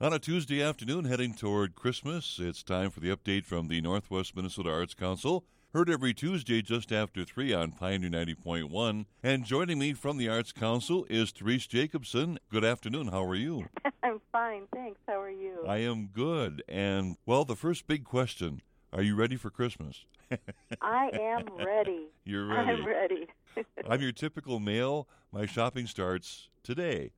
On a Tuesday afternoon, heading toward Christmas, it's time for the update from the Northwest Minnesota Arts Council. Heard every Tuesday just after 3 on Pioneer 90.1. And joining me from the Arts Council is Therese Jacobson. Good afternoon. How are you? I'm fine, thanks. How are you? I am good. And, well, the first big question are you ready for Christmas? I am ready. You're ready. I'm ready. I'm your typical male. My shopping starts today.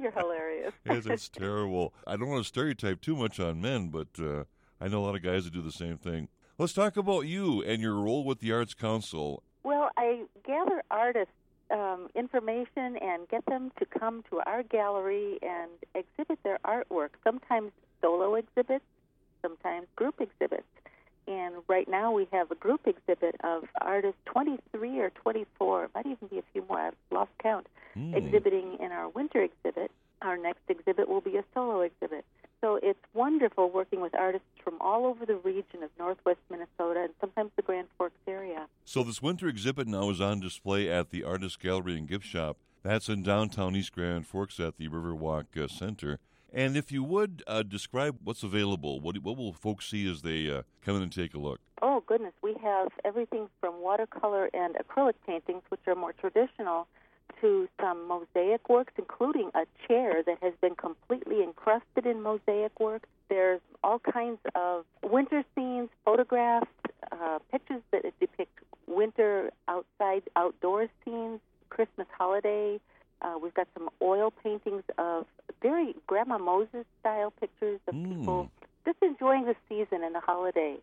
You're hilarious. yes, it's terrible. I don't want to stereotype too much on men, but uh, I know a lot of guys that do the same thing. Let's talk about you and your role with the Arts Council. Well, I gather artists um, information and get them to come to our gallery and exhibit their artwork. Sometimes solo exhibits, sometimes group exhibits. And right now we have a group exhibit of artists 23 or 24, might even be a few more, I've lost count, Mm. exhibiting in our winter exhibit. Our next exhibit will be a solo exhibit. So it's wonderful working with artists from all over the region of northwest Minnesota and sometimes the Grand Forks area. So this winter exhibit now is on display at the Artist Gallery and Gift Shop. That's in downtown East Grand Forks at the Riverwalk uh, Center. And if you would uh, describe what's available, what, what will folks see as they uh, come in and take a look? Oh, goodness. We have everything from watercolor and acrylic paintings, which are more traditional, to some mosaic works, including a chair that has been completely encrusted in mosaic work. There's all kinds of winter scenes, photographs, uh, pictures that depict winter outside outdoor scenes, Christmas holiday. Uh, we've got some oil paintings of very Grandma Moses style pictures of Mm. people just enjoying the season and the holiday.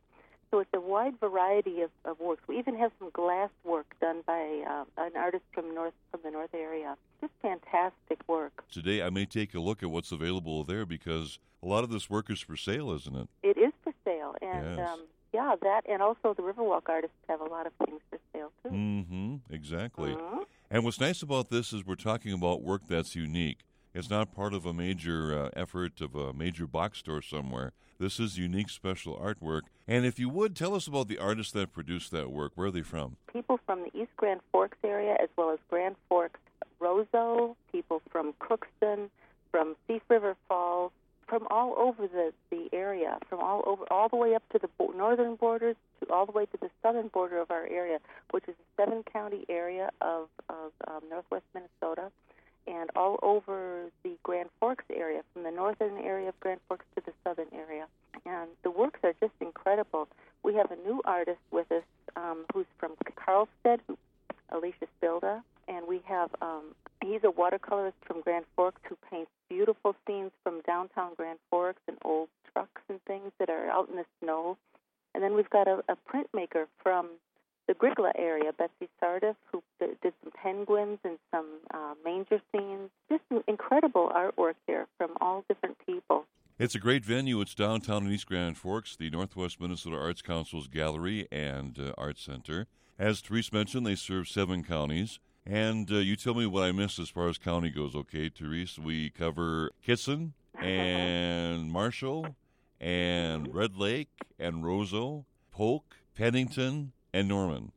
So it's a wide variety of, of works. We even have some glass work done by uh, an artist from north from the north area. Just fantastic work. Today, I may take a look at what's available there because a lot of this work is for sale, isn't it? It is for sale, and Yes. um, yeah, that and also the Riverwalk artists have a lot of things for sale too. Mm-hmm. Exactly. Mhm. And what's nice about this is we're talking about work that's unique. It's not part of a major uh, effort of a major box store somewhere. This is unique, special artwork. And if you would, tell us about the artists that produced that work. Where are they from? People from the East Grand Forks area, as well as Grand Forks, Roseau, people from Crookston, from Thief River Falls, from all over the, the area, from all over, all the way up to the bo- northern borders, to all the way to the southern border of our area, which is a seven county area of, of um, northwest Minnesota, and all over the Grand Forks area, from the northern area of Grand Forks to the southern area. And the works are just incredible. We have a new artist with us um, who's from Karlstad, Alicia Spilda, and we have um, he's a watercolorist from Grand Forks who paints beautiful scenes from downtown Grand Forks and old trucks and things that are out in the snow. And then we've got a, a printmaker from the Grygla area, Betsy Sardif, who did some penguins and some uh, manger scenes. Just an incredible artwork here from all different people. It's a great venue. It's downtown in East Grand Forks, the Northwest Minnesota Arts Council's Gallery and uh, Art Center. As Therese mentioned, they serve seven counties. And uh, you tell me what I missed as far as county goes, okay, Therese? We cover Kittson and Marshall and Red Lake and Roseau, Polk, Pennington, and Norman.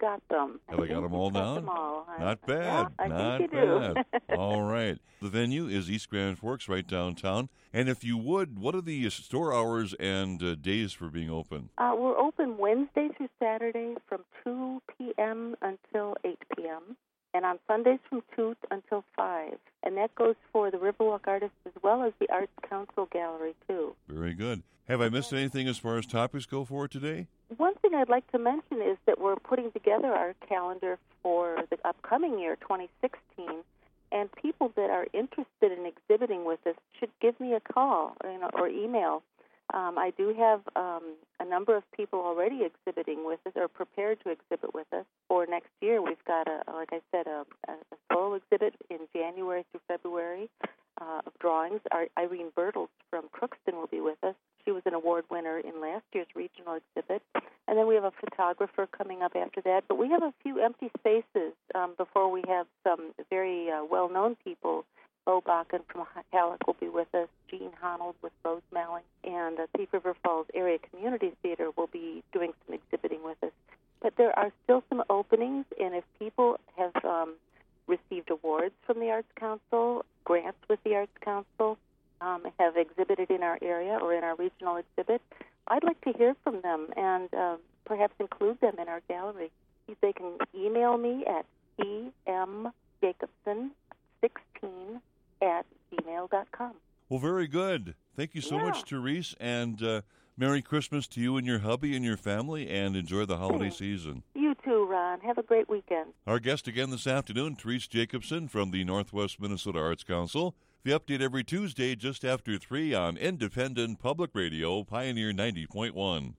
I think you've got them. Have I got them all down? Them all. Not bad. Yeah, I Not think you do. bad. All right. The venue is East Grand Forks, right downtown. And if you would, what are the store hours and uh, days for being open? Uh, we're open Wednesday through Saturday from 2 p.m. until 8 p.m. and on Sundays from 2 until 5. And that goes for the Riverwalk artists as well as the Arts Council Gallery, too. Very good. Have I missed anything as far as topics go for today? One thing I'd like to mention is that we're putting together our calendar for the upcoming year, 2016, and people that are interested in exhibiting with us should give me a call you know, or email. Um, I do have um, a number of people already exhibiting with us or prepared to exhibit with us for next year. We've got, a, like I said, a, a solo exhibit in January through February uh, of drawings. Our, Irene Bertels from Crookston will be with us. She was an award winner in last year's regional exhibit. And then we have a photographer coming up after that. But we have a few empty spaces um, before we have some very uh, well known people. Bo Bakken from Hallock will be with us. Gene Honnold with Rose Malling. And the Thief River Falls Area Community Theater will be doing some exhibiting with us. But there are still some openings, and if people have um, received awards from the Arts Council, the Arts Council, um, have exhibited in our area or in our regional exhibit, I'd like to hear from them and uh, perhaps include them in our gallery. They can email me at emjacobson16 at gmail.com. Well, very good. Thank you so Yeah. much, Therese, and uh, Merry Christmas to you and your hubby and your family, and enjoy the holiday season. You too, Ron. Have a great weekend. Our guest again this afternoon, Therese Jacobson from the Northwest Minnesota Arts Council. The update every Tuesday just after 3 on Independent Public Radio, Pioneer 90.1.